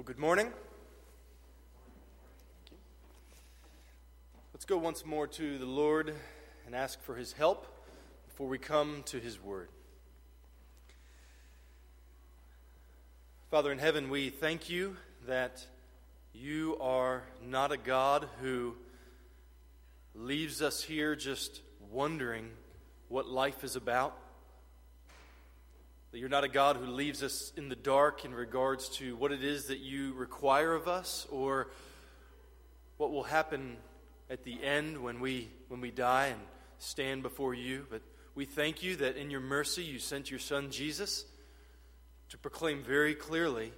Well, good morning. Let's go once more to the Lord and ask for his help before we come to his word. Father in heaven, we thank you that you are not a God who leaves us here just wondering what life is about. That you're not a God who leaves us in the dark in regards to what it is that you require of us or what will happen at the end when we, when we die and stand before you. But we thank you that in your mercy you sent your Son Jesus to proclaim very clearly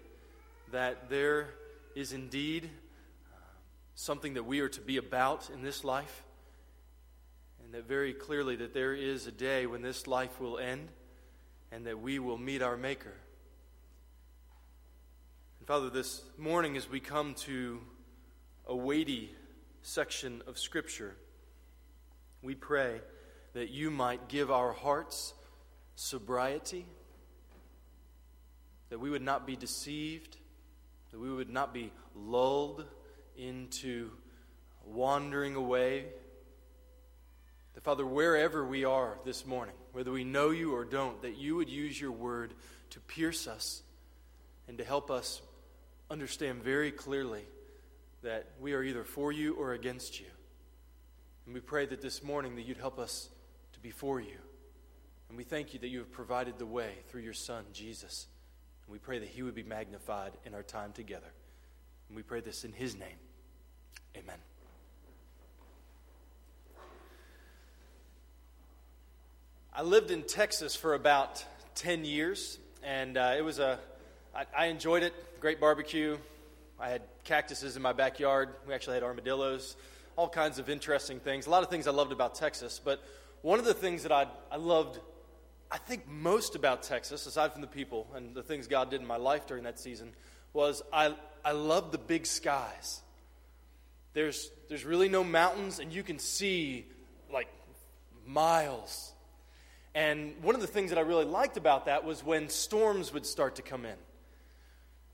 that there is indeed uh, something that we are to be about in this life, and that very clearly that there is a day when this life will end and that we will meet our Maker. And Father, this morning as we come to a weighty section of Scripture, we pray that you might give our hearts sobriety, that we would not be deceived, that we would not be lulled into wandering away. That, Father, wherever we are this morning, whether we know you or don't, that you would use your word to pierce us and to help us understand very clearly that we are either for you or against you. And we pray that this morning that you'd help us to be for you. And we thank you that you have provided the way through your Son, Jesus. And we pray that he would be magnified in our time together. And we pray this in his name. Amen. I lived in Texas for about 10 years, and uh, it was a, I, I enjoyed it. Great barbecue. I had cactuses in my backyard. We actually had armadillos, all kinds of interesting things. A lot of things I loved about Texas, but one of the things that I, I loved, I think, most about Texas, aside from the people and the things God did in my life during that season, was I, I loved the big skies. There's, there's really no mountains, and you can see like miles and one of the things that I really liked about that was when storms would start to come in.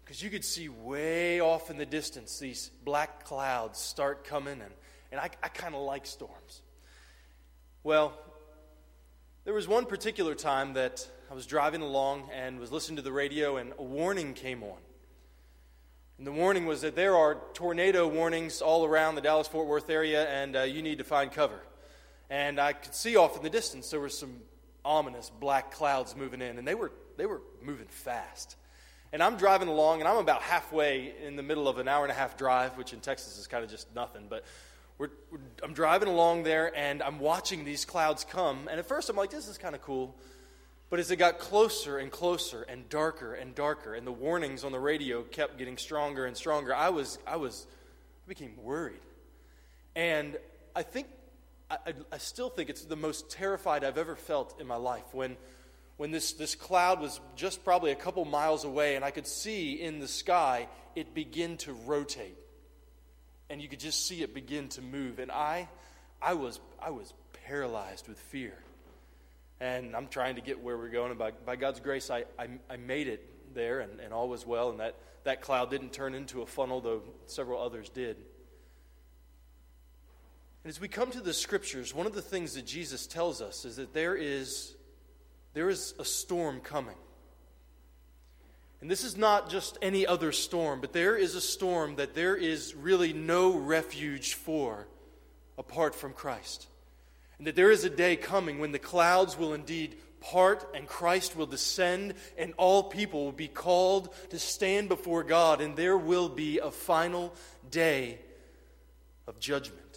Because you could see way off in the distance these black clouds start coming, and, and I, I kind of like storms. Well, there was one particular time that I was driving along and was listening to the radio, and a warning came on. And the warning was that there are tornado warnings all around the Dallas Fort Worth area, and uh, you need to find cover. And I could see off in the distance there were some ominous black clouds moving in, and they were, they were moving fast. And I'm driving along, and I'm about halfway in the middle of an hour and a half drive, which in Texas is kind of just nothing. But we're, we're, I'm driving along there, and I'm watching these clouds come. And at first, I'm like, this is kind of cool. But as it got closer and closer and darker and darker, and the warnings on the radio kept getting stronger and stronger, I was, I was, I became worried. And I think I, I, still think it's the most terrified I've ever felt in my life when, when this, this cloud was just probably a couple miles away and I could see in the sky it begin to rotate. And you could just see it begin to move. And I, I, was, I was paralyzed with fear. And I'm trying to get where we're going. And by, by God's grace, I, I, I made it there, and, and all was well. And that, that cloud didn't turn into a funnel, though several others did. As we come to the scriptures, one of the things that Jesus tells us is that there is, there is a storm coming. And this is not just any other storm, but there is a storm that there is really no refuge for apart from Christ. And that there is a day coming when the clouds will indeed part and Christ will descend and all people will be called to stand before God and there will be a final day of judgment.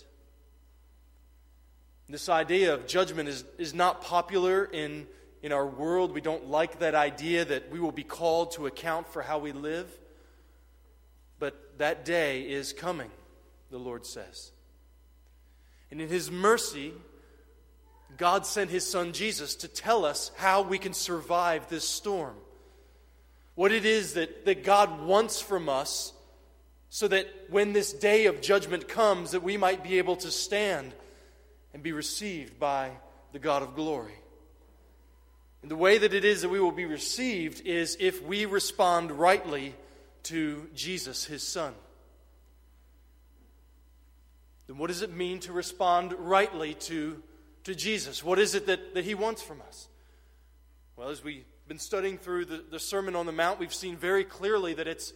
This idea of judgment is, is not popular in, in our world. We don't like that idea that we will be called to account for how we live. But that day is coming, the Lord says. And in His mercy, God sent His Son Jesus to tell us how we can survive this storm. What it is that, that God wants from us so that when this day of judgment comes, that we might be able to stand and be received by the God of glory. And the way that it is that we will be received is if we respond rightly to Jesus, his son. Then what does it mean to respond rightly to, to Jesus? What is it that, that he wants from us? Well, as we've been studying through the, the Sermon on the Mount, we've seen very clearly that it's,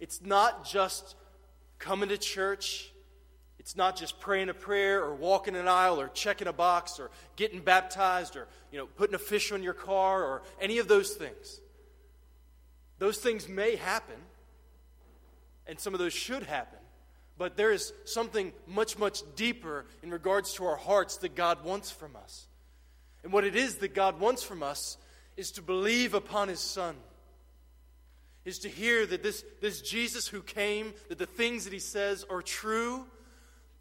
it's not just coming to church it's not just praying a prayer or walking an aisle or checking a box or getting baptized or you know, putting a fish on your car or any of those things. Those things may happen, and some of those should happen, but there is something much, much deeper in regards to our hearts that God wants from us. And what it is that God wants from us is to believe upon His Son, is to hear that this, this Jesus who came, that the things that He says are true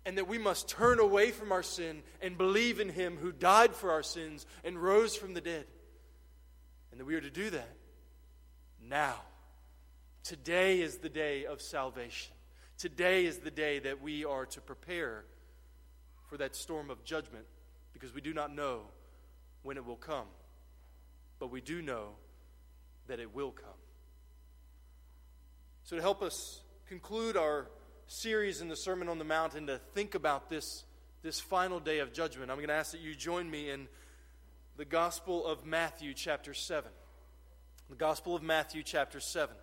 and that we must turn away from our sin and believe in him who died for our sins and rose from the dead. And that we are to do that now. Today is the day of salvation. Today is the day that we are to prepare for that storm of judgment because we do not know when it will come. But we do know that it will come. So, to help us conclude our series in the Sermon on the Mount and to think about this, this final day of judgment, I'm going to ask that you join me in the Gospel of Matthew, chapter 7. The Gospel of Matthew, chapter 7.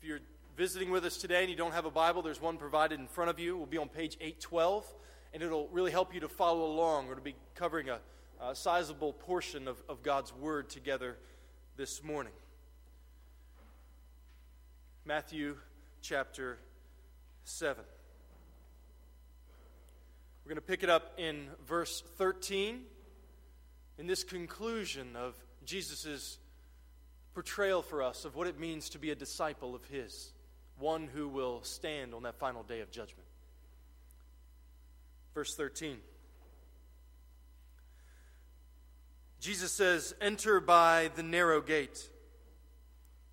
If you're visiting with us today and you don't have a Bible, there's one provided in front of you. It will be on page 812, and it'll really help you to follow along or to be covering a, a sizable portion of, of God's Word together this morning. Matthew chapter 7. We're going to pick it up in verse 13 in this conclusion of Jesus' portrayal for us of what it means to be a disciple of His, one who will stand on that final day of judgment. Verse 13. Jesus says, Enter by the narrow gate,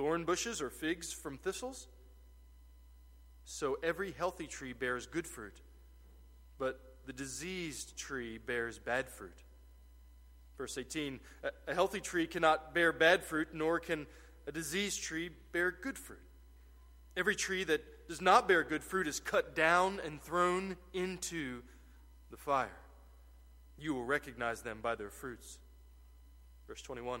thorn bushes or figs from thistles? So every healthy tree bears good fruit, but the diseased tree bears bad fruit. Verse 18 A healthy tree cannot bear bad fruit, nor can a diseased tree bear good fruit. Every tree that does not bear good fruit is cut down and thrown into the fire. You will recognize them by their fruits. Verse 21.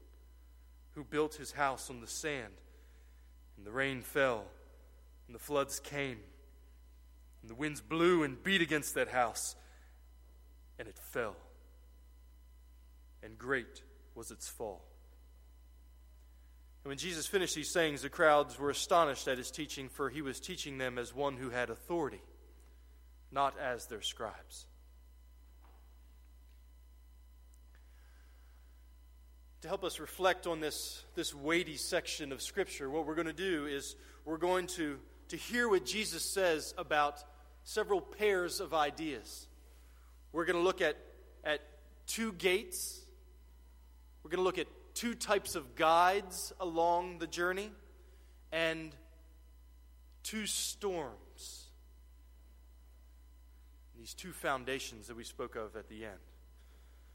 who built his house on the sand. And the rain fell, and the floods came, and the winds blew and beat against that house, and it fell. And great was its fall. And when Jesus finished these sayings, the crowds were astonished at his teaching, for he was teaching them as one who had authority, not as their scribes. To help us reflect on this, this weighty section of Scripture, what we're going to do is we're going to, to hear what Jesus says about several pairs of ideas. We're going to look at, at two gates, we're going to look at two types of guides along the journey, and two storms. These two foundations that we spoke of at the end.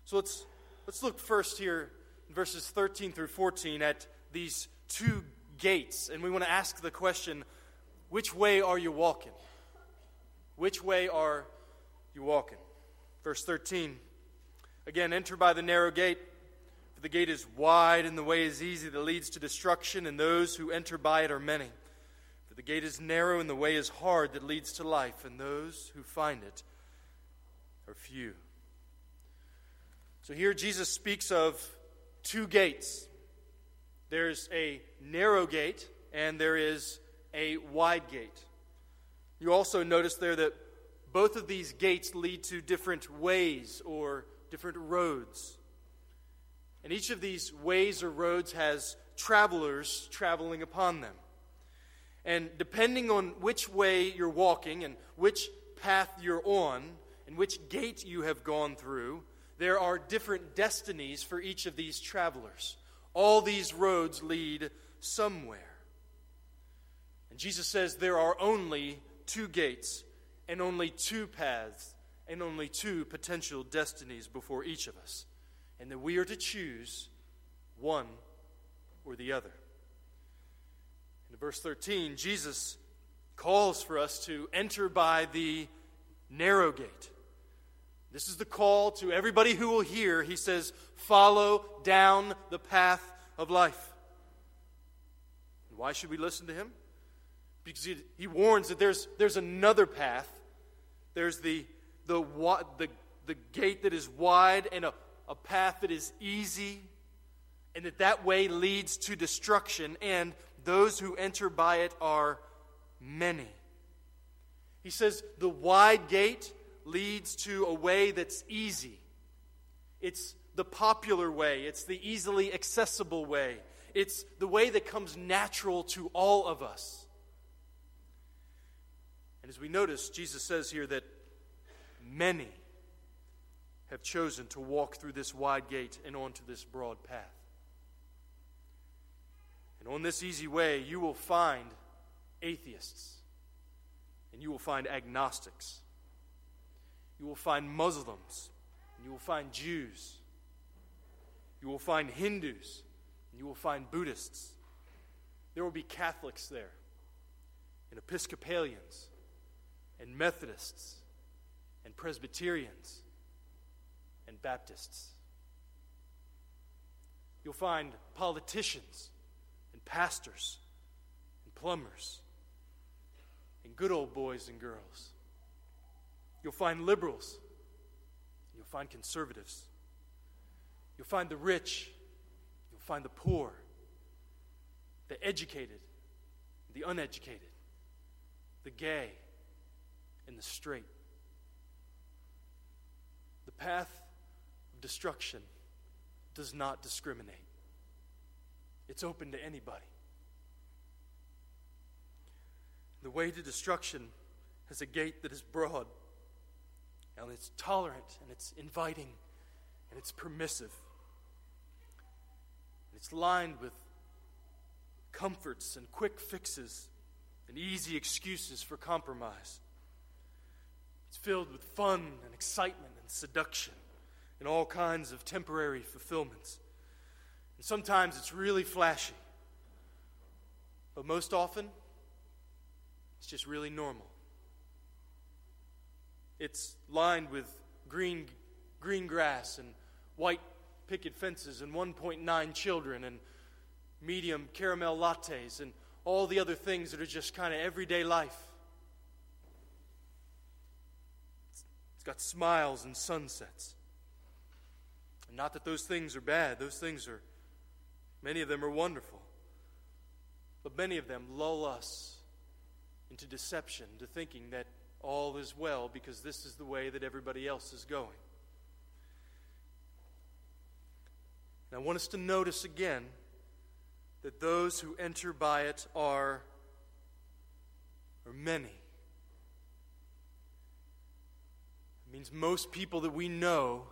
So let's, let's look first here verses 13 through 14 at these two gates. And we want to ask the question which way are you walking? Which way are you walking? Verse 13. Again, enter by the narrow gate, for the gate is wide and the way is easy that leads to destruction, and those who enter by it are many. For the gate is narrow and the way is hard that leads to life, and those who find it are few. So here Jesus speaks of two gates there's a narrow gate, and there is a wide gate. You also notice there that both of these gates lead to different ways or different roads. And each of these ways or roads has travelers traveling upon them. And depending on which way you're walking and which path you're on and which gate you have gone through, there are different destinies for each of these travelers. All these roads lead somewhere. And Jesus says there are only two gates and only two paths and only two potential destinies before each of us, and that we are to choose one or the other. In verse 13, Jesus calls for us to enter by the narrow gate. This is the call to everybody who will hear. He says, Follow down the path of life. why should we listen to him? Because he, he warns that there's, there's another path. There's the the, the, the gate that is wide and a, a path that is easy, and that that way leads to destruction, and those who enter by it are many. He says the wide gate leads to a way that's easy. It's the popular way, it's the easily accessible way, it's the way that comes natural to all of us. And as we notice, Jesus says here that many have chosen to walk through this wide gate and onto this broad path. And on this easy way, you will find atheists, and you will find agnostics, you will find Muslims, and you will find Jews, you will find Hindus, and you will find Buddhists. There will be Catholics there, and Episcopalians, and Methodists and Presbyterians and Baptists. You'll find politicians and pastors and plumbers and good old boys and girls. You'll find liberals. You'll find conservatives. You'll find the rich. You'll find the poor, the educated, the uneducated, the gay, and the straight. The path of destruction does not discriminate, it's open to anybody. The way to destruction has a gate that is broad, and it's tolerant, and it's inviting, and it's permissive. And It's lined with comforts and quick fixes and easy excuses for compromise. It's filled with fun and excitement and seduction and all kinds of temporary fulfillments. And sometimes it's really flashy. But most often, it's just really normal. It's lined with green, green grass and white picket fences and 1.9 children and medium caramel lattes and all the other things that are just kind of everyday life. It's got smiles and sunsets. And not that those things are bad, those things are, many of them are wonderful. But many of them lull us into deception, to thinking that all is well because this is the way that everybody else is going. And I want us to notice again that those who enter by it are, are many. It means most people that we know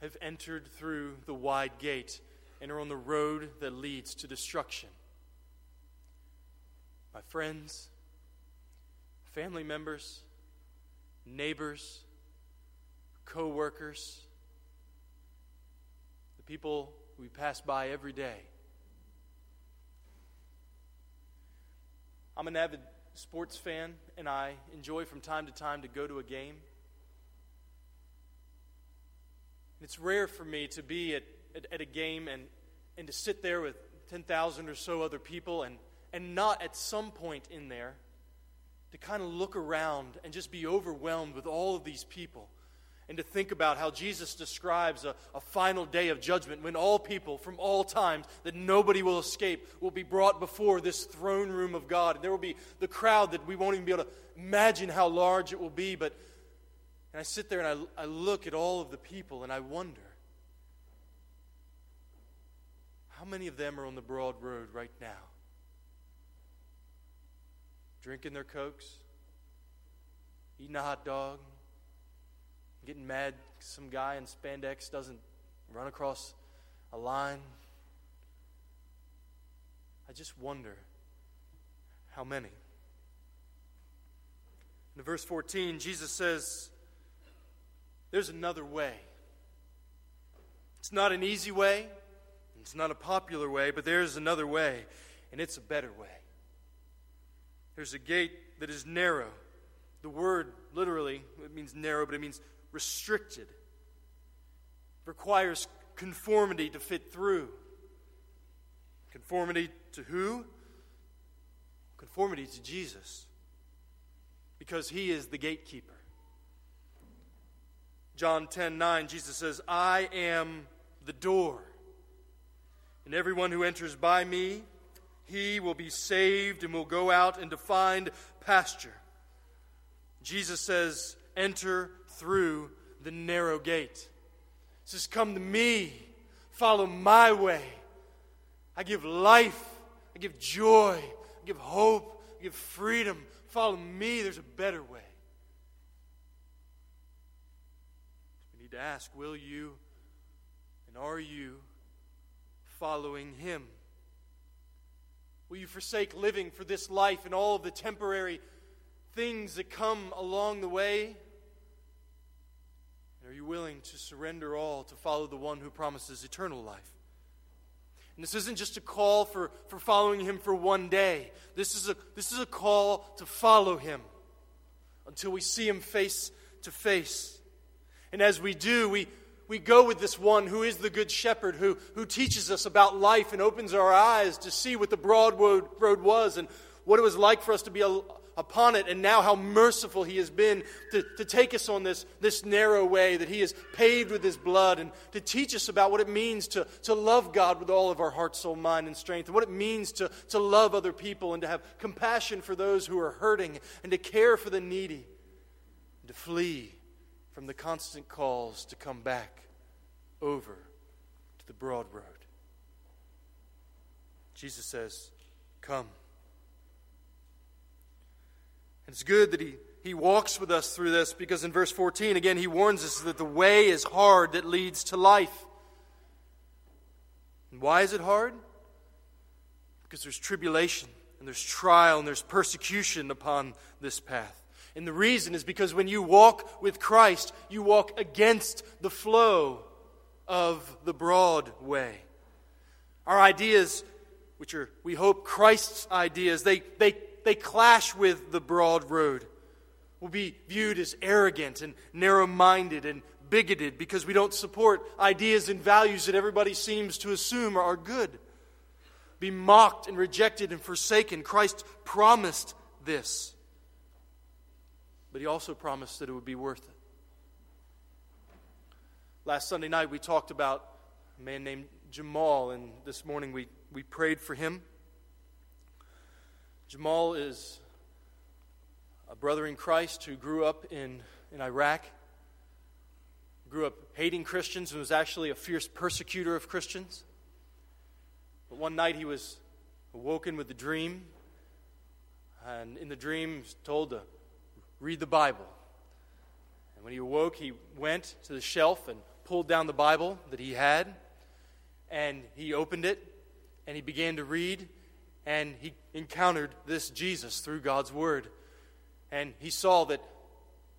have entered through the wide gate and are on the road that leads to destruction. my friends, family members, neighbors, co workers, the people we pass by every day. I'm an avid sports fan, and I enjoy from time to time to go to a game. It's rare for me to be at, at, at, a game and, and to sit there with 10,000 or so other people and, and not at some point in there to kind of look around and just be overwhelmed with all of these people and to think about how Jesus describes a, a, final day of judgment when all people from all times that nobody will escape will be brought before this throne room of God. And there will be the crowd that we won't even be able to imagine how large it will be. But and I sit there and I, I look at all of the people and I wonder how many of them are on the broad road right now? Drinking their cokes, eating a hot dog, getting mad some guy in spandex doesn't run across a line. I just wonder how many. In verse 14, Jesus says, There's another way. It's not an easy way, it's not a popular way, but there's another way, and it's a better way. There's a gate that is narrow. The word literally, it means narrow, but it means restricted, requires conformity to fit through. Conformity to who? Conformity to Jesus. Because he is the gatekeeper. John 10 9, Jesus says, I am the door. And everyone who enters by me, he will be saved and will go out and find pasture. Jesus says, Enter through the narrow gate. He says, Come to me, follow my way. I give life, I give joy, I give hope, I give freedom. Follow me, there's a better way. We need to ask will you and are you following him? Will you forsake living for this life and all of the temporary things that come along the way? Are you willing to surrender all to follow the one who promises eternal life? And this isn't just a call for, for following him for one day. This is, a, this is a call to follow him until we see him face to face. And as we do, we, we go with this one who is the good shepherd, who, who teaches us about life and opens our eyes to see what the broad road, road was and what it was like for us to be a, upon it, and now how merciful He has been to, to take us on this, this narrow way that He has paved with His blood, and to teach us about what it means to, to love God with all of our heart, soul, mind, and strength, and what it means to, to love other people, and to have compassion for those who are hurting, and to care for the needy, and to flee from the constant calls to come back over to the broad road. Jesus says, Come. And it's good that he, he walks with us through this because in verse 14, again, he warns us that the way is hard that leads to life. And why is it hard? Because there's tribulation and there's trial and there's persecution upon this path. And the reason is because when you walk with Christ, you walk against the flow of the broad way. Our ideas, which are, we hope, Christ's ideas, they, they they clash with the broad road will be viewed as arrogant and narrow minded and bigoted because we don't support ideas and values that everybody seems to assume are good. Be mocked and rejected and forsaken. Christ promised this. But he also promised that it would be worth it. Last Sunday night, we talked about a man named Jamal, and this morning we, we prayed for him. Jamal is a brother in Christ who grew up in, in Iraq, grew up hating Christians, and was actually a fierce persecutor of Christians. But one night he was awoken with a dream, and in the dream, he was told to read the Bible. And when he awoke, he went to the shelf and pulled down the Bible that he had, and he opened it, and he began to read and he encountered this Jesus through God's Word. And he saw that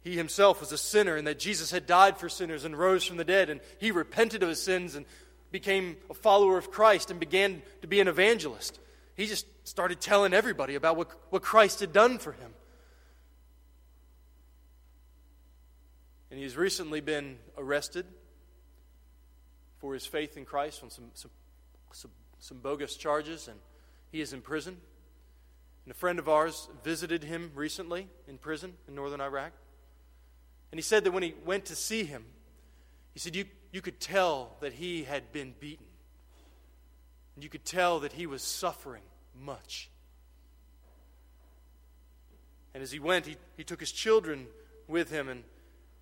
he himself was a sinner and that Jesus had died for sinners and rose from the dead. And he repented of his sins and became a follower of Christ and began to be an evangelist. He just started telling everybody about what, what Christ had done for him. And he's recently been arrested for his faith in Christ on some, some, some, some bogus charges, and he is in prison. And a friend of ours visited him recently in prison in northern Iraq. And he said that when he went to see him, he said, You, you could tell that he had been beaten. And you could tell that he was suffering much. And as he went, he, he took his children with him, and,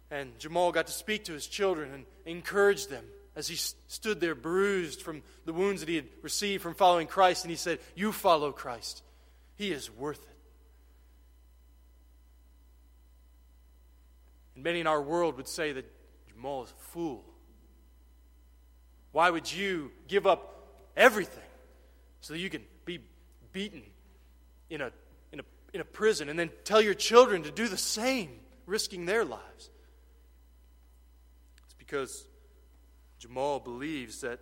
and Jamal got to speak to his children and encourage them as he stood there bruised from the wounds that he had received from following Christ. And he said, You follow Christ, he is worth it. And many in our world would say that Jamal is a fool. Why would you give up everything so that you can be beaten in a, in a, in a prison and then tell your children to do the same, risking their lives? It's because Jamal believes that,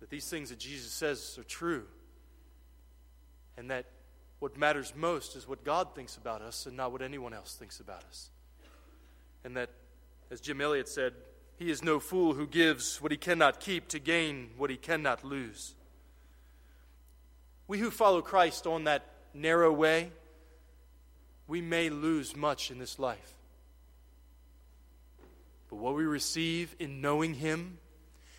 that these things that Jesus says are true and that what matters most is what God thinks about us and not what anyone else thinks about us. And that, as Jim Elliot said, he is no fool who gives what he cannot keep to gain what he cannot lose. We who follow Christ on that narrow way, we may lose much in this life. But what we receive in knowing Him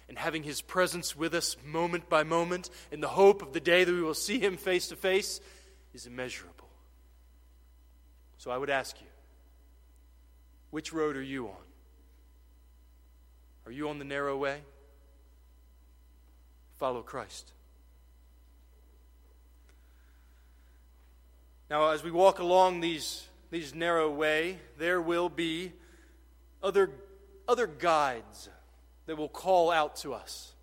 and having His presence with us moment by moment in the hope of the day that we will see Him face to face is immeasurable. So I would ask you, which road are you on? Are you on the narrow way? Follow Christ. Now, as we walk along these, these narrow way, there will be other, other guides that will call out to us.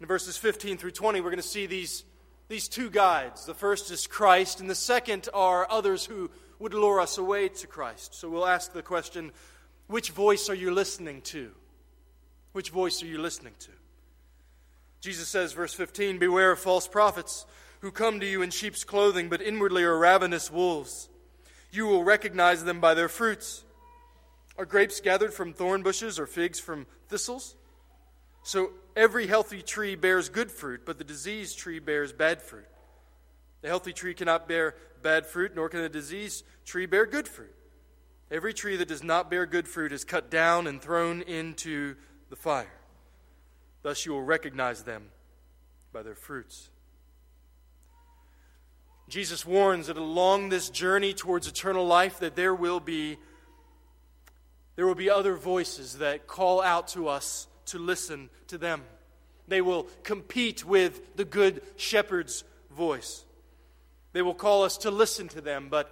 In verses 15 through 20, we're going to see these, these two guides. The first is Christ, and the second are others who would lure us away to Christ. So we'll ask the question which voice are you listening to? Which voice are you listening to? Jesus says, verse 15, Beware of false prophets who come to you in sheep's clothing, but inwardly are ravenous wolves. You will recognize them by their fruits. Are grapes gathered from thorn bushes or figs from thistles? So every healthy tree bears good fruit, but the diseased tree bears bad fruit. The healthy tree cannot bear bad fruit, nor can a diseased tree bear good fruit. Every tree that does not bear good fruit is cut down and thrown into the fire. Thus you will recognize them by their fruits. Jesus warns that along this journey towards eternal life that there will be there will be other voices that call out to us to listen to them. They will compete with the good shepherd's voice. They will call us to listen to them, but,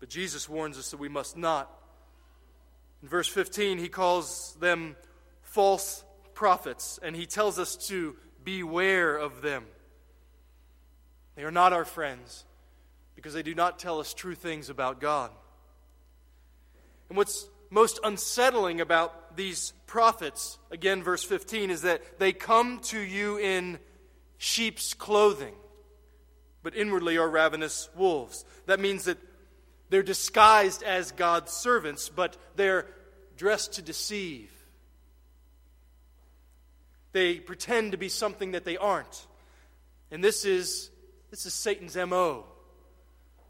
but Jesus warns us that we must not. In verse 15, he calls them false prophets, and he tells us to beware of them. They are not our friends because they do not tell us true things about God. And what's most unsettling about these prophets, again, verse 15, is that they come to you in sheep's clothing, but inwardly are ravenous wolves. That means that they're disguised as God's servants, but they're dressed to deceive. They pretend to be something that they aren't. And this is, this is Satan's MO.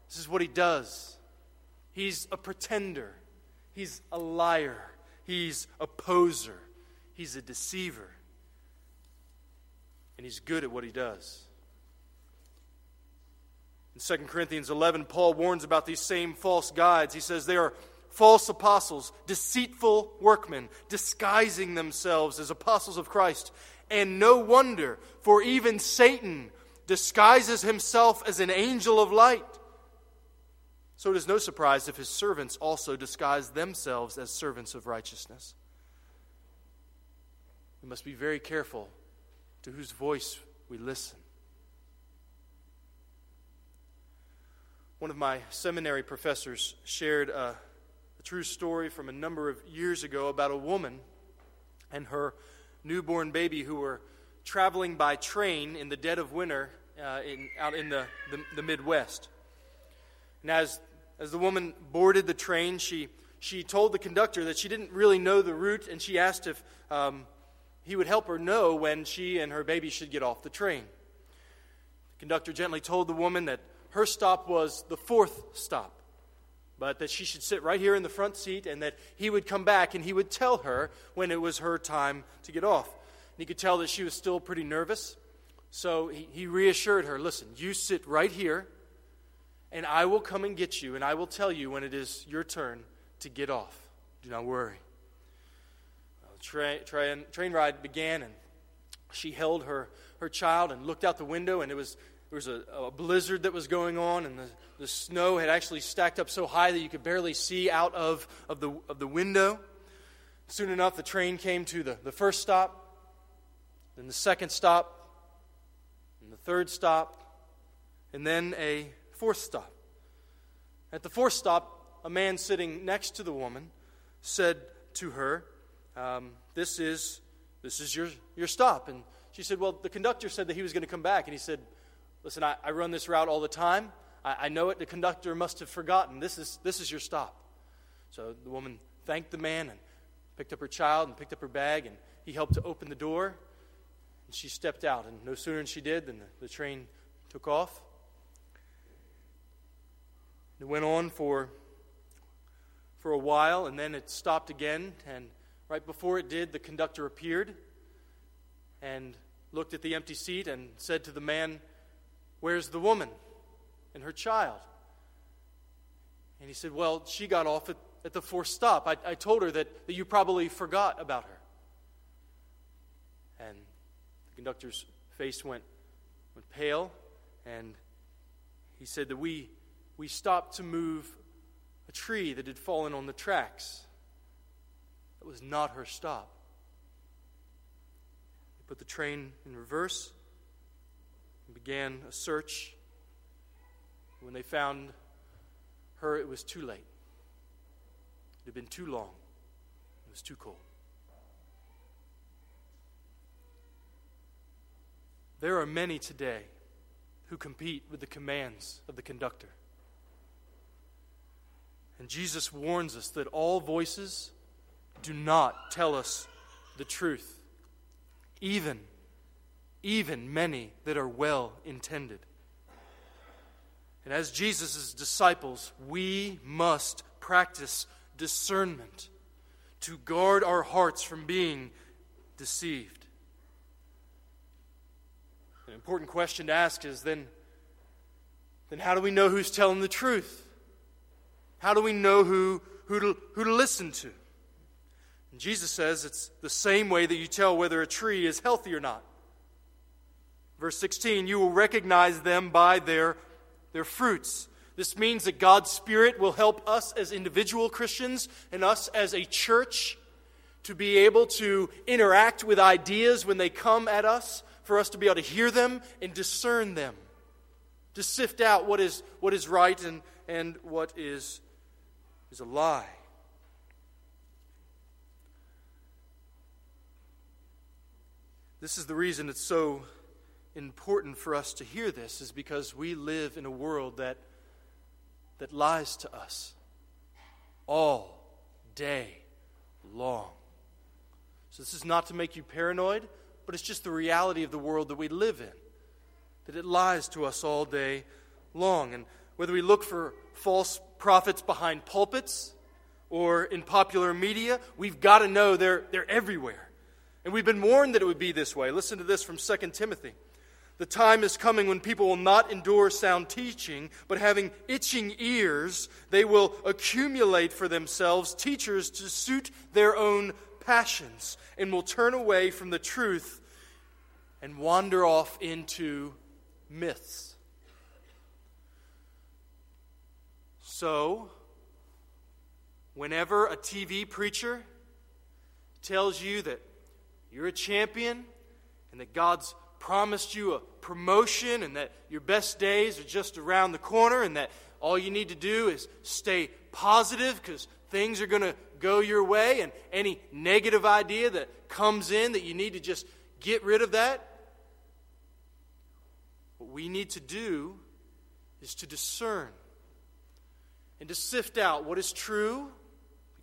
This is what he does. He's a pretender. He's a liar. He's a poser. He's a deceiver. And he's good at what he does. In 2 Corinthians 11, Paul warns about these same false guides. He says they are false apostles, deceitful workmen, disguising themselves as apostles of Christ. And no wonder, for even Satan disguises himself as an angel of light. So it is no surprise if his servants also disguise themselves as servants of righteousness. We must be very careful to whose voice we listen. one of my seminary professors shared a, a true story from a number of years ago about a woman and her newborn baby who were traveling by train in the dead of winter uh, in, out in the, the, the, Midwest. And as, as the woman boarded the train, she, she told the conductor that she didn't really know the route, and she asked if um, he would help her know when she and her baby should get off the train. The conductor gently told the woman that her stop was the fourth stop, but that she should sit right here in the front seat and that he would come back and he would tell her when it was her time to get off. And he could tell that she was still pretty nervous. So he, he reassured her listen, you sit right here, and I will come and get you, and I will tell you when it is your turn to get off. Do not worry. Well, train, train, train ride began, and she held her, her child and looked out the window, and it was, there was a, a blizzard that was going on, and the, the snow had actually stacked up so high that you could barely see out of, of, the, of the window. Soon enough, the train came to the, the first stop, then the second stop, and the third stop, and then a fourth stop. At the fourth stop, a man sitting next to the woman said to her, um, This is, this is your, your stop. And she said, Well, the conductor said that he was going to come back. And he said, Listen, I, I run this route all the time. I, I know it. The conductor must have forgotten. This is, this is your stop. So the woman thanked the man and picked up her child and picked up her bag, and he helped to open the door. And she stepped out, and no sooner than she did than the, the train took off. It went on for, for a while, and then it stopped again. And right before it did, the conductor appeared and looked at the empty seat and said to the man, Where's the woman and her child? And he said, Well, she got off at, at the fourth stop. I, I told her that, that you probably forgot about her. And the conductor's face went, went pale, and he said that we, we stopped to move a tree that had fallen on the tracks. That was not her stop. They put the train in reverse and began a search. When they found her, it was too late. It had been too long. It was too cold. There are many today who compete with the commands of the conductor. And Jesus warns us that all voices do not tell us the truth, even, even many that are well intended. And as Jesus' disciples, we must practice discernment to guard our hearts from being deceived. An important question to ask is then, then how do we know who's telling the truth? How do we know who, who, to, who to listen to? And Jesus says it's the same way that you tell whether a tree is healthy or not. Verse 16, you will recognize them by their, their fruits. This means that God's Spirit will help us as individual Christians and us as a church to be able to interact with ideas when they come at us for us to be able to hear them and discern them, to sift out what is, what is right and, and what is, is a lie. This is the reason it's so important for us to hear this, is because we live in a world that, that lies to us all day long. So, this is not to make you paranoid but it's just the reality of the world that we live in. That it lies to us all day long. And whether we look for false prophets behind pulpits or in popular media, we've got to know they're, they're everywhere. And we've been warned that it would be this way. Listen to this from 2 Timothy. The time is coming when people will not endure sound teaching, but having itching ears, they will accumulate for themselves teachers to suit their own passions and will turn away from the truth and wander off into myths. So, whenever a TV preacher tells you that you're a champion and that God's promised you a promotion and that your best days are just around the corner and that all you need to do is stay positive because things are going to go your way and any negative idea that comes in that you need to just get rid of that. What we need to do is to discern and to sift out what is true,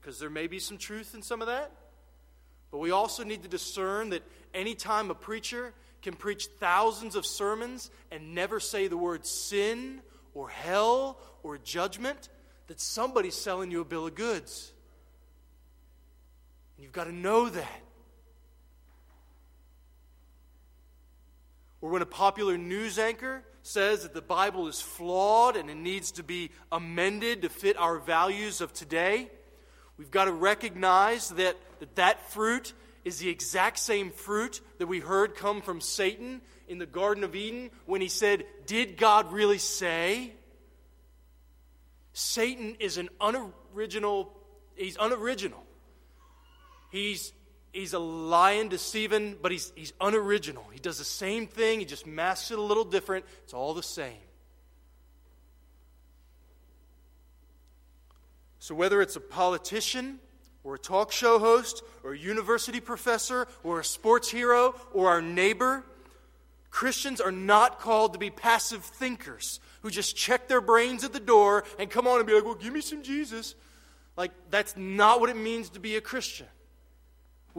because there may be some truth in some of that. But we also need to discern that anytime a preacher can preach thousands of sermons and never say the word sin or hell or judgment, that somebody's selling you a bill of goods. And you've got to know that. Or when a popular news anchor says that the Bible is flawed and it needs to be amended to fit our values of today, we've got to recognize that that, that fruit is the exact same fruit that we heard come from Satan in the Garden of Eden when he said, Did God really say? Satan is an unoriginal, he's unoriginal. He's, he's a lion deceiving, but he's, he's unoriginal. He does the same thing, he just masks it a little different. It's all the same. So, whether it's a politician or a talk show host, or a university professor, or a sports hero, or our neighbor. Christians are not called to be passive thinkers who just check their brains at the door and come on and be like, well, give me some Jesus. Like, that's not what it means to be a Christian.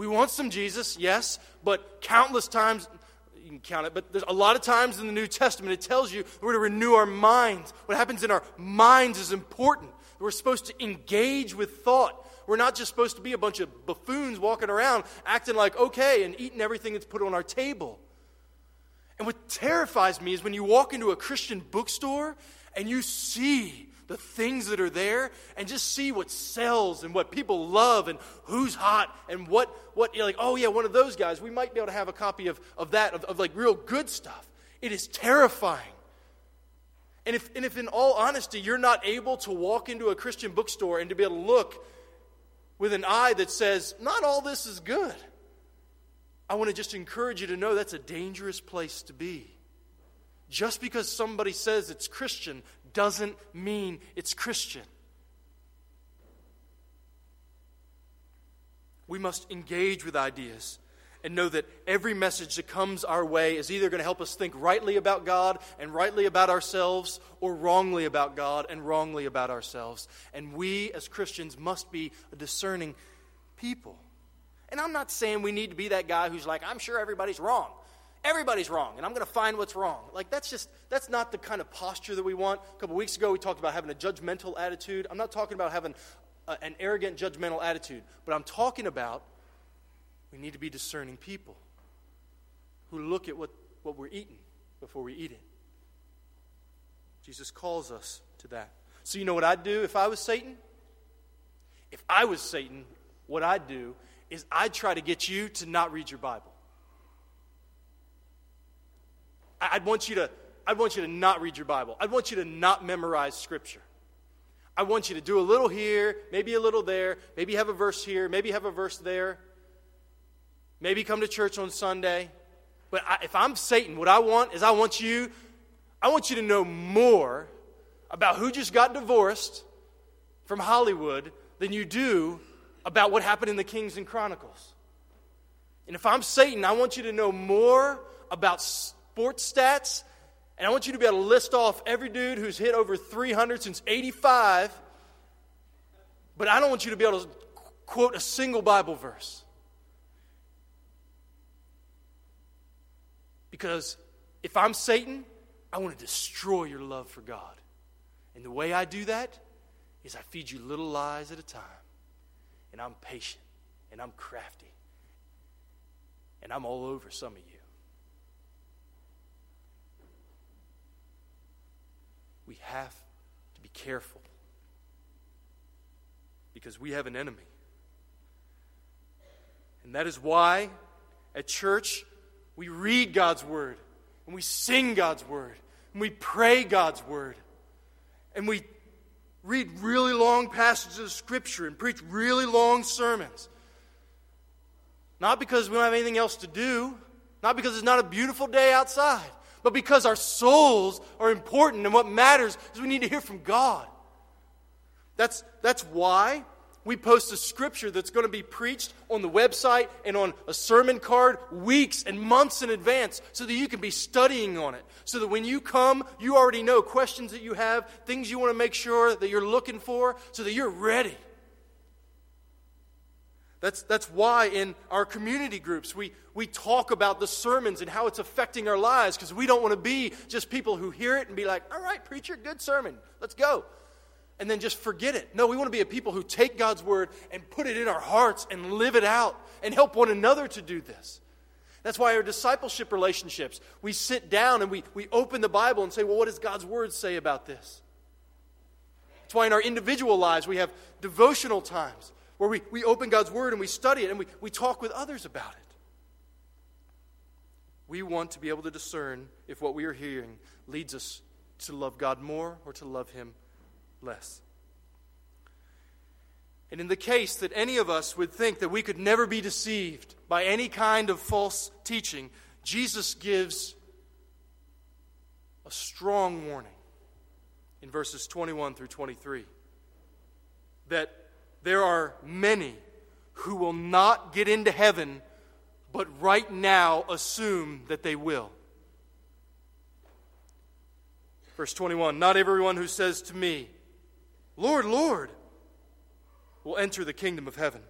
We want some Jesus, yes, but countless times, you can count it, but there's a lot of times in the New Testament it tells you we're to renew our minds. What happens in our minds is important. We're supposed to engage with thought. We're not just supposed to be a bunch of buffoons walking around acting like okay and eating everything that's put on our table. And what terrifies me is when you walk into a Christian bookstore and you see the things that are there and just see what sells and what people love and who's hot and what, what you're like, oh yeah, one of those guys, we might be able to have a copy of, of that, of, of like real good stuff. It is terrifying. And if, and if, in all honesty, you're not able to walk into a Christian bookstore and to be able to look with an eye that says, not all this is good. I want to just encourage you to know that's a dangerous place to be. Just because somebody says it's Christian doesn't mean it's Christian. We must engage with ideas and know that every message that comes our way is either going to help us think rightly about God and rightly about ourselves, or wrongly about God and wrongly about ourselves. And we as Christians must be a discerning people. And I'm not saying we need to be that guy who's like, I'm sure everybody's wrong. Everybody's wrong, and I'm going to find what's wrong. Like, that's just, that's not the kind of posture that we want. A couple weeks ago, we talked about having a judgmental attitude. I'm not talking about having a, an arrogant, judgmental attitude, but I'm talking about we need to be discerning people who look at what, what we're eating before we eat it. Jesus calls us to that. So, you know what I'd do if I was Satan? If I was Satan, what I'd do is I'd try to get you to not read your Bible. I'd want you to, I'd want you to not read your Bible. I'd want you to not memorize Scripture. I want you to do a little here, maybe a little there, maybe have a verse here, maybe have a verse there. Maybe come to church on Sunday. But I, if I'm Satan, what I want is I want you, I want you to know more about who just got divorced from Hollywood than you do about what happened in the Kings and Chronicles. And if I'm Satan, I want you to know more about sports stats, and I want you to be able to list off every dude who's hit over 300 since 85, but I don't want you to be able to quote a single Bible verse. Because if I'm Satan, I want to destroy your love for God. And the way I do that is I feed you little lies at a time. And I'm patient. And I'm crafty. And I'm all over some of you. We have to be careful. Because we have an enemy. And that is why at church we read God's word, and we sing God's word, and we pray God's word, and we read really long passages of Scripture and preach really long sermons. Not because we don't have anything else to do, Not because it's not a beautiful day outside, but because our souls are important and what matters is we need to hear from God. That's, that's why we post a scripture that's going to be preached on the website and on a sermon card weeks and months in advance so that you can be studying on it. So that when you come, you already know questions that you have, things you want to make sure that you're looking for, so that you're ready. That's, that's why in our community groups we, we talk about the sermons and how it's affecting our lives because we don't want to be just people who hear it and be like, all right, preacher, good sermon, let's go. And then just forget it. No, we want to be a people who take God's word and put it in our hearts and live it out and help one another to do this. That's why our discipleship relationships, we sit down and we, we open the Bible and say, well, what does God's word say about this? That's why in our individual lives we have devotional times where we, we open God's Word and we study it and we, we talk with others about it. We want to be able to discern if what we are hearing leads us to love God more or to love Him less. And in the case that any of us would think that we could never be deceived by any kind of false teaching, Jesus gives a strong warning in verses 21 through 23 that there are many who will not get into heaven, but right now assume that they will. Verse 21 Not everyone who says to me, Lord, Lord, will enter the kingdom of heaven,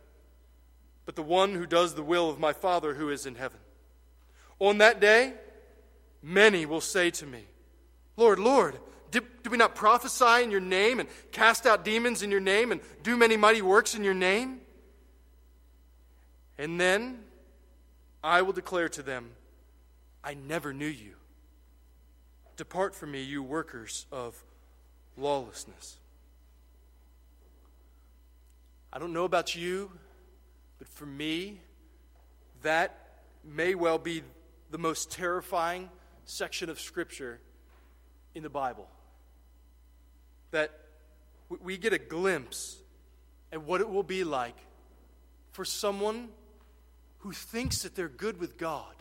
but the one who does the will of my Father who is in heaven. On that day, many will say to me, Lord, Lord, did, did we not prophesy in your name and cast out demons in your name and do many mighty works in your name? And then I will declare to them, I never knew you. Depart from me, you workers of lawlessness. I don't know about you, but for me, that may well be the most terrifying section of Scripture in the Bible that we get a glimpse at what it will be like for someone who thinks that they're good with God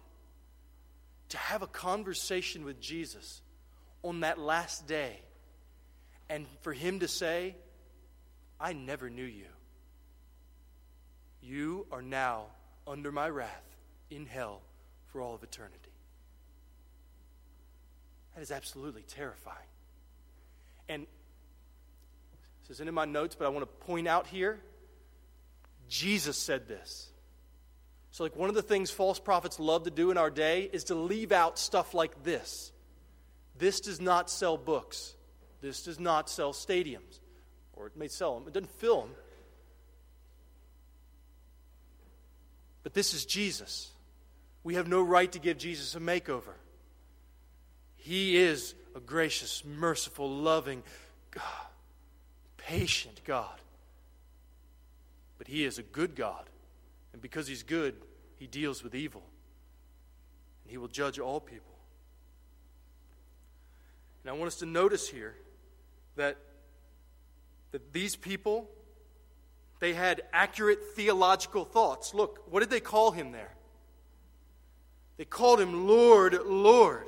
to have a conversation with Jesus on that last day and for him to say, I never knew you. You are now under my wrath in hell for all of eternity. That is absolutely terrifying. And this isn't in my notes, but I want to point out here Jesus said this. So, like, one of the things false prophets love to do in our day is to leave out stuff like this. This does not sell books. This does not sell stadiums. Or it may sell them, it doesn't fill them. But this is Jesus. We have no right to give Jesus a makeover. He is a gracious, merciful, loving God patient God. But He is a good God. And because He's good, He deals with evil. And He will judge all people. And I want us to notice here that, that these people, they had accurate theological thoughts. Look, what did they call him there? They called him Lord, Lord.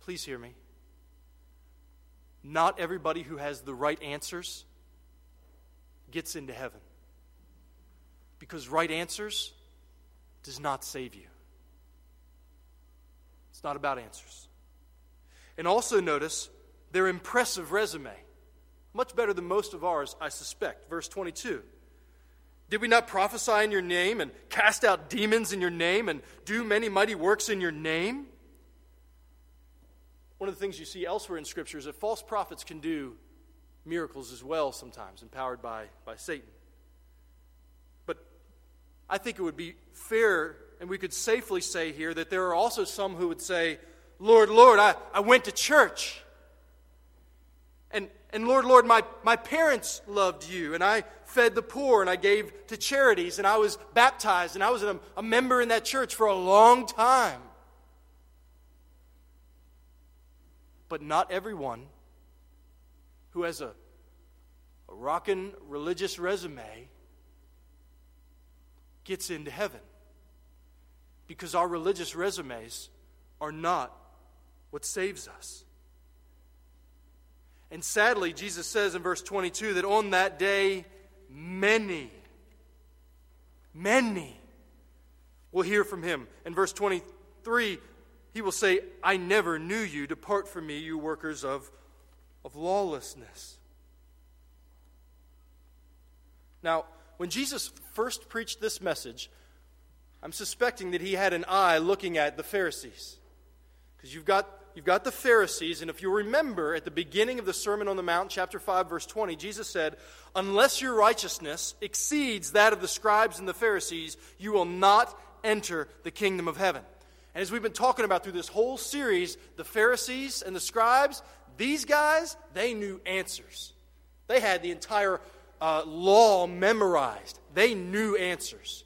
Please hear me not everybody who has the right answers gets into heaven. Because right answers does not save you. It's not about answers. And also notice their impressive resume. Much better than most of ours, I suspect. Verse 22. Did we not prophesy in your name and cast out demons in your name and do many mighty works in your name? One of the things you see elsewhere in Scripture is that false prophets can do miracles as well sometimes, empowered by, by Satan. But I think it would be fair, and we could safely say here, that there are also some who would say, Lord, Lord, I, I went to church. And, and Lord, Lord, my, my parents loved you, and I fed the poor, and I gave to charities, and I was baptized, and I was a, a member in that church for a long time. But not everyone who has a, a rockin' religious resume gets into heaven. Because our religious resumes are not what saves us. And sadly, Jesus says in verse 22 that on that day, many, many will hear from him. In verse 23, he will say, I never knew you. Depart from me, you workers of, of lawlessness. Now, when Jesus first preached this message, I'm suspecting that he had an eye looking at the Pharisees. Because you've got, you've got the Pharisees, and if you remember at the beginning of the Sermon on the Mount, chapter 5, verse 20, Jesus said, Unless your righteousness exceeds that of the scribes and the Pharisees, you will not enter the kingdom of heaven. And as we've been talking about through this whole series, the Pharisees and the scribes, these guys, they knew answers. They had the entire uh, law memorized, they knew answers.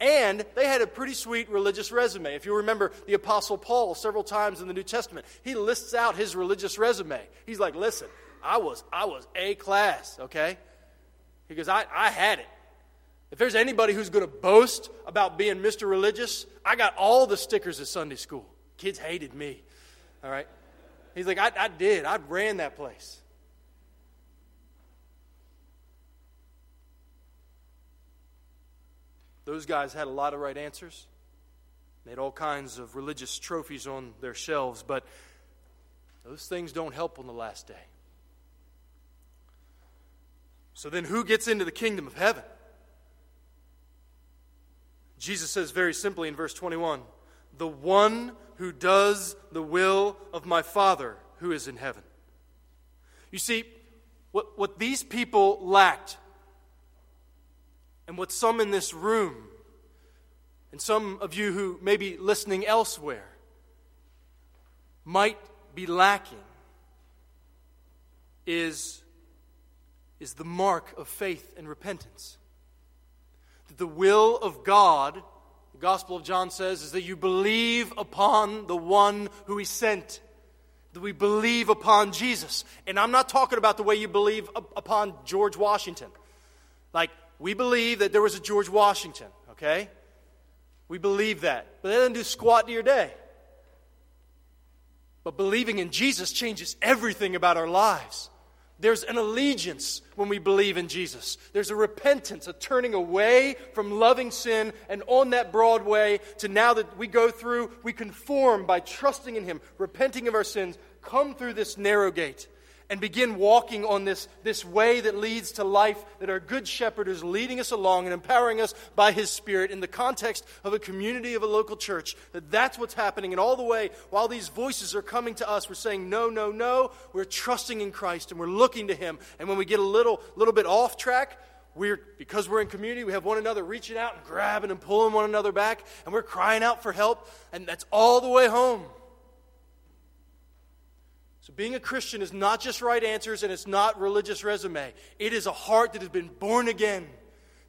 And they had a pretty sweet religious resume. If you remember the Apostle Paul several times in the New Testament, he lists out his religious resume. He's like, listen, I was, I was A class, okay? He goes, I, I had it. If there's anybody who's going to boast about being Mr. Religious, I got all the stickers at Sunday school. Kids hated me, all right? He's like, I, I did. I ran that place. Those guys had a lot of right answers. They had all kinds of religious trophies on their shelves, but those things don't help on the last day. So then, who gets into the kingdom of heaven? Jesus says very simply in verse 21 the one who does the will of my Father who is in heaven. You see, what, what these people lacked and what some in this room, and some of you who may be listening elsewhere, might be lacking is, is the mark of faith and repentance. The will of God, the Gospel of John says, is that you believe upon the one who He sent. That we believe upon Jesus. And I'm not talking about the way you believe upon George Washington. Like, we believe that there was a George Washington, okay? We believe that. But that doesn't do squat to your day. But believing in Jesus changes everything about our lives. There's an allegiance when we believe in Jesus. There's a repentance, a turning away from loving sin and on that broad way to now that we go through, we conform by trusting in Him, repenting of our sins, come through this narrow gate and begin walking on this, this way that leads to life, that our good shepherd is leading us along and empowering us by his spirit in the context of a community of a local church, that that's what's happening. And all the way, while these voices are coming to us, we're saying, no, no, no, we're trusting in Christ and we're looking to him. And when we get a little, little bit off track, we're, because we're in community, we have one another reaching out and grabbing and pulling one another back, and we're crying out for help, and that's all the way home. So, being a Christian is not just right answers and it's not religious resume. It is a heart that has been born again,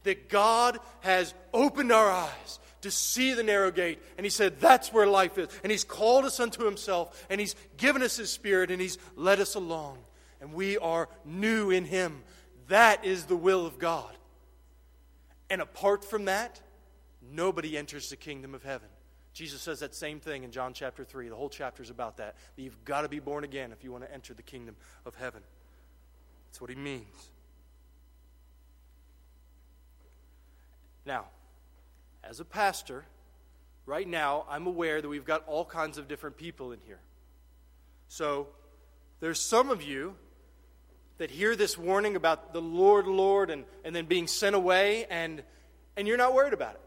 that God has opened our eyes to see the narrow gate. And He said, That's where life is. And He's called us unto Himself, and He's given us His Spirit, and He's led us along. And we are new in Him. That is the will of God. And apart from that, nobody enters the kingdom of heaven. Jesus says that same thing in John chapter 3. The whole chapter is about that. you've got to be born again if you want to enter the kingdom of heaven. That's what he means. Now, as a pastor, right now, I'm aware that we've got all kinds of different people in here. So, there's some of you that hear this warning about the Lord, Lord, and, and then being sent away, and, and you're not worried about it.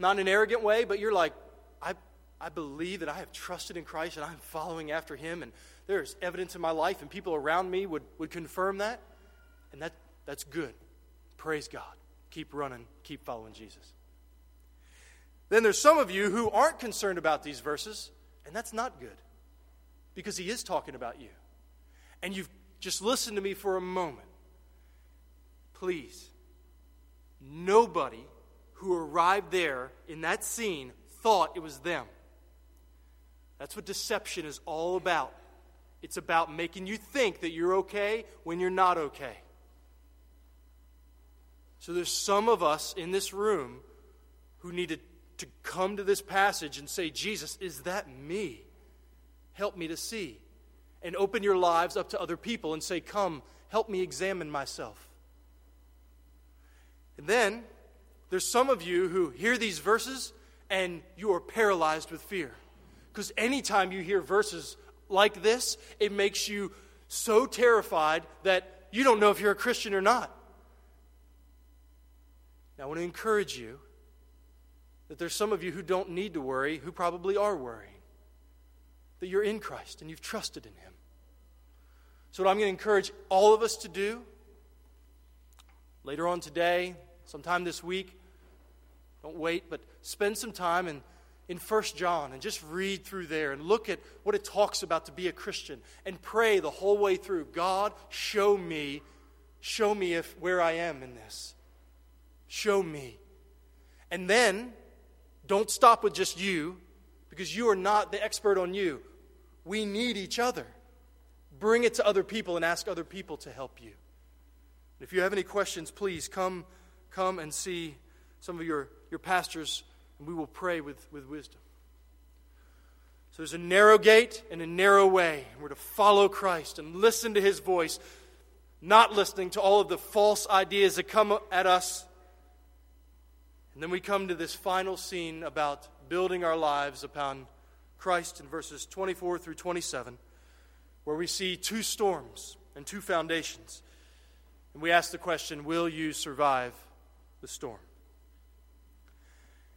Not in an arrogant way, but you're like, I, I believe that I have trusted in Christ and I'm following after Him, and there's evidence in my life, and people around me would, would confirm that. And that, that's good. Praise God. Keep running, keep following Jesus. Then there's some of you who aren't concerned about these verses, and that's not good because He is talking about you. And you've just listened to me for a moment. Please, nobody who arrived there in that scene thought it was them. That's what deception is all about. It's about making you think that you're okay when you're not okay. So there's some of us in this room who need to, to come to this passage and say, Jesus, is that me? Help me to see. And open your lives up to other people and say, Come, help me examine myself. And then there's some of you who hear these verses and you are paralyzed with fear. Because anytime you hear verses like this, it makes you so terrified that you don't know if you're a Christian or not. Now, I want to encourage you that there's some of you who don't need to worry, who probably are worrying. That you're in Christ and you've trusted in Him. So, what I'm going to encourage all of us to do later on today, sometime this week, don't wait, but spend some time in, in 1 John and just read through there and look at what it talks about to be a Christian and pray the whole way through. God, show me, show me if where I am in this. Show me. And then don't stop with just you because you are not the expert on you. We need each other. Bring it to other people and ask other people to help you. If you have any questions, please come, come and see some of your, your pastors, and we will pray with, with wisdom. So there's a narrow gate and a narrow way. And We're to follow Christ and listen to his voice, not listening to all of the false ideas that come at us. And then we come to this final scene about building our lives upon Christ in verses 24 through 27, where we see two storms and two foundations. And we ask the question Will you survive the storm?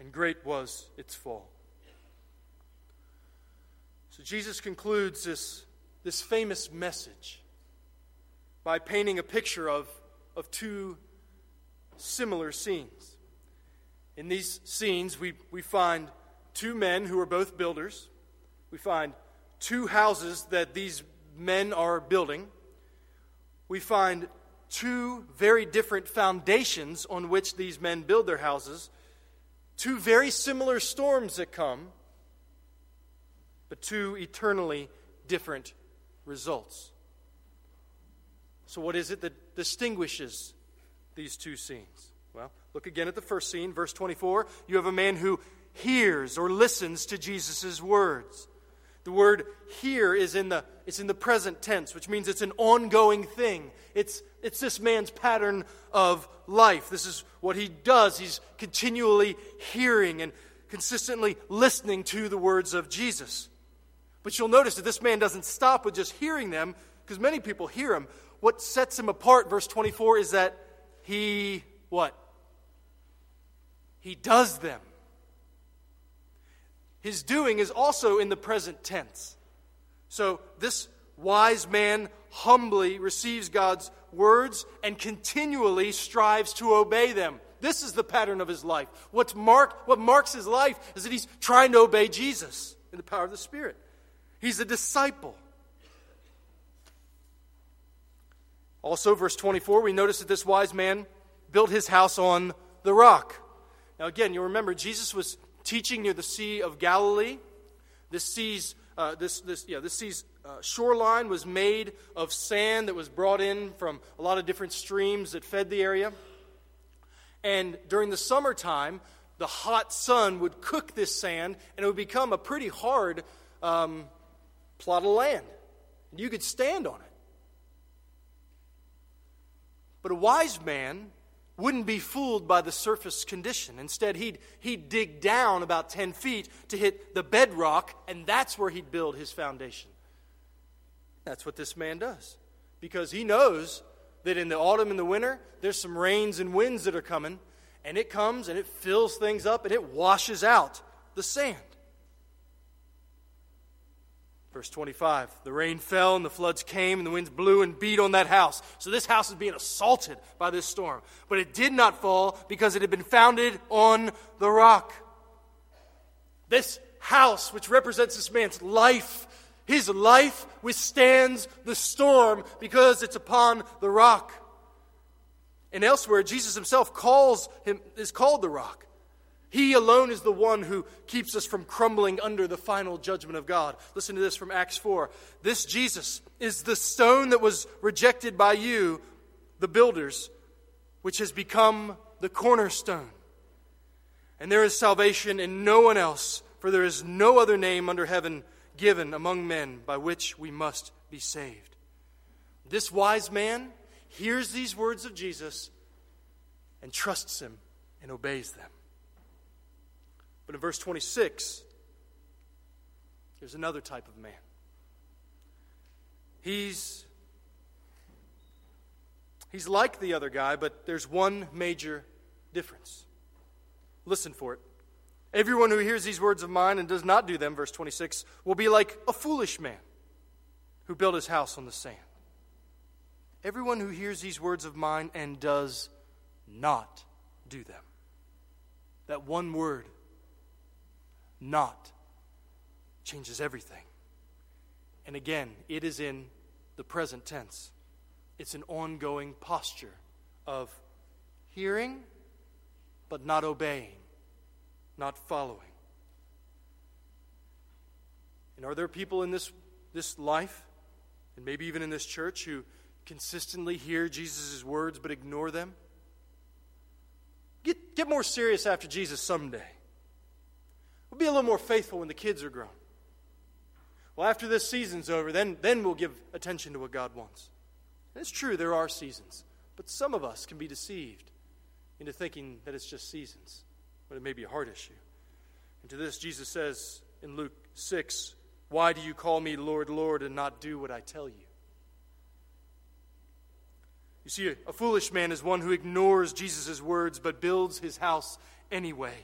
and great was its fall. So Jesus concludes this, this famous message by painting a picture of, of two similar scenes. In these scenes, we, we find two men who are both builders. We find two houses that these men are building. We find two very different foundations on which these men build their houses. Two very similar storms that come, but two eternally different results. So, what is it that distinguishes these two scenes? Well, look again at the first scene, verse 24. You have a man who hears or listens to Jesus' words. The word hear is in the, it's in the present tense, which means it's an ongoing thing. It's, it's this man's pattern of life. This is what he does. He's continually hearing and consistently listening to the words of Jesus. But you'll notice that this man doesn't stop with just hearing them, because many people hear him. What sets him apart, verse 24, is that he, what? He does them. His doing is also in the present tense. So this wise man humbly receives God's words and continually strives to obey them. This is the pattern of his life. What's mark, what marks his life is that he's trying to obey Jesus in the power of the Spirit. He's a disciple. Also, verse 24, we notice that this wise man built his house on the rock. Now, again, you'll remember Jesus was teaching near the Sea of Galilee. This sea's, uh, this, this, yeah, this sea's uh, shoreline was made of sand that was brought in from a lot of different streams that fed the area. And during the summertime, the hot sun would cook this sand, and it would become a pretty hard um, plot of land. And You could stand on it. But a wise man wouldn't be fooled by the surface condition. Instead, he'd, he'd dig down about 10 feet to hit the bedrock, and that's where he'd build his foundation. That's what this man does. Because he knows that in the autumn and the winter, there's some rains and winds that are coming, and it comes and it fills things up and it washes out the sand. Verse 25 The rain fell, and the floods came, and the winds blew and beat on that house. So this house is being assaulted by this storm. But it did not fall because it had been founded on the rock. This house, which represents this man's life, his life withstands the storm because it's upon the rock. And elsewhere, Jesus himself calls him, is called the rock. He alone is the one who keeps us from crumbling under the final judgment of God. Listen to this from Acts 4. This Jesus is the stone that was rejected by you, the builders, which has become the cornerstone. And there is salvation in no one else, for there is no other name under heaven given among men by which we must be saved. This wise man hears these words of Jesus and trusts him and obeys them. But in verse 26, there's another type of man. He's he's like the other guy, but there's one major difference. Listen for it. Everyone who hears these words of mine and does not do them, verse 26, will be like a foolish man who built his house on the sand. Everyone who hears these words of mine and does not do them. That one word not changes everything. And again, it is in the present tense. It's an ongoing posture of hearing, but not obeying, not following. And are there people in this, this life, and maybe even in this church, who consistently hear Jesus' words but ignore them? Get, get more serious after Jesus someday. We'll be a little more faithful when the kids are grown. Well, after this season's over, then, then we'll give attention to what God wants. And it's true, there are seasons. But some of us can be deceived into thinking that it's just seasons, but it may be a heart issue. And to this, Jesus says in Luke 6, Why do you call me Lord, Lord, and not do what I tell you? You see, a foolish man is one who ignores Jesus' words but builds his house anyway.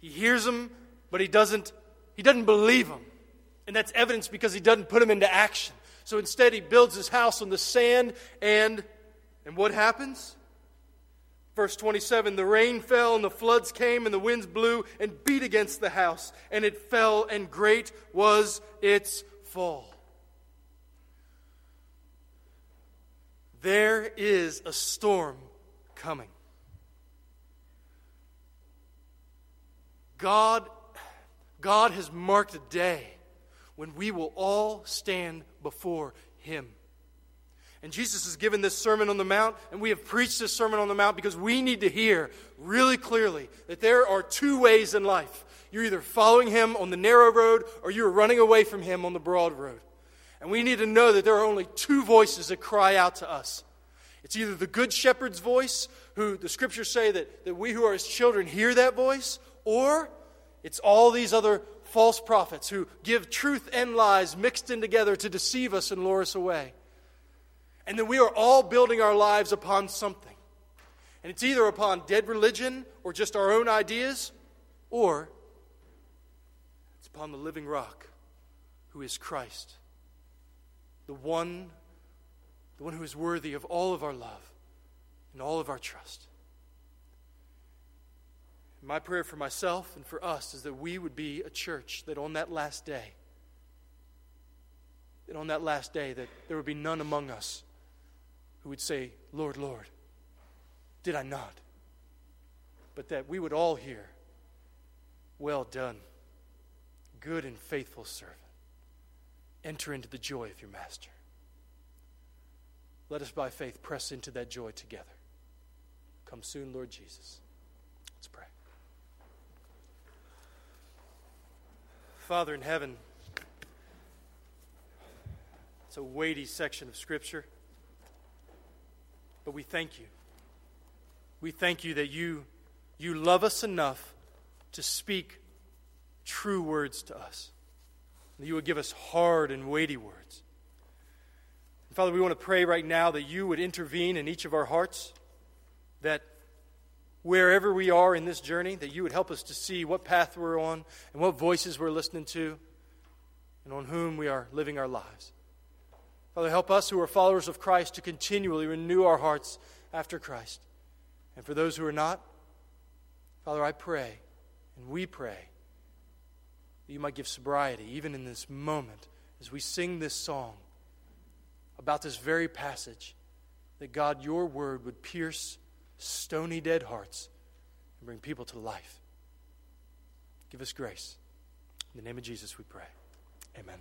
He hears them, but he doesn't, he doesn't believe them. And that's evidence because he doesn't put them into action. So instead, he builds his house on the sand, and, and what happens? Verse 27 The rain fell, and the floods came, and the winds blew and beat against the house, and it fell, and great was its fall. There is a storm coming. God, God has marked a day when we will all stand before Him. And Jesus has given this Sermon on the Mount, and we have preached this Sermon on the Mount because we need to hear really clearly that there are two ways in life. You're either following Him on the narrow road or you're running away from Him on the broad road. And we need to know that there are only two voices that cry out to us. It's either the Good Shepherd's voice, who the scriptures say that, that we who are his children hear that voice, or it's all these other false prophets who give truth and lies mixed in together to deceive us and lure us away. And then we are all building our lives upon something. And it's either upon dead religion or just our own ideas, or it's upon the living rock who is Christ, the one, the one who is worthy of all of our love and all of our trust. My prayer for myself and for us is that we would be a church that on that last day, that on that last day, that there would be none among us who would say, Lord, Lord, did I not? But that we would all hear, Well done, good and faithful servant. Enter into the joy of your master. Let us by faith press into that joy together. Come soon, Lord Jesus. Let's pray. Father in heaven, it's a weighty section of Scripture, but we thank you. We thank you that you, you love us enough to speak true words to us. That you would give us hard and weighty words. And Father, we want to pray right now that you would intervene in each of our hearts, that wherever we are in this journey, that you would help us to see what path we're on and what voices we're listening to. And on whom we are living our lives. Father, help us who are followers of Christ to continually renew our hearts after Christ. And for those who are not, Father, I pray, and we pray, that you might give sobriety, even in this moment, as we sing this song about this very passage, that God, your word would pierce stony, dead hearts and bring people to life. Give us grace. In the name of Jesus, we pray. Amen.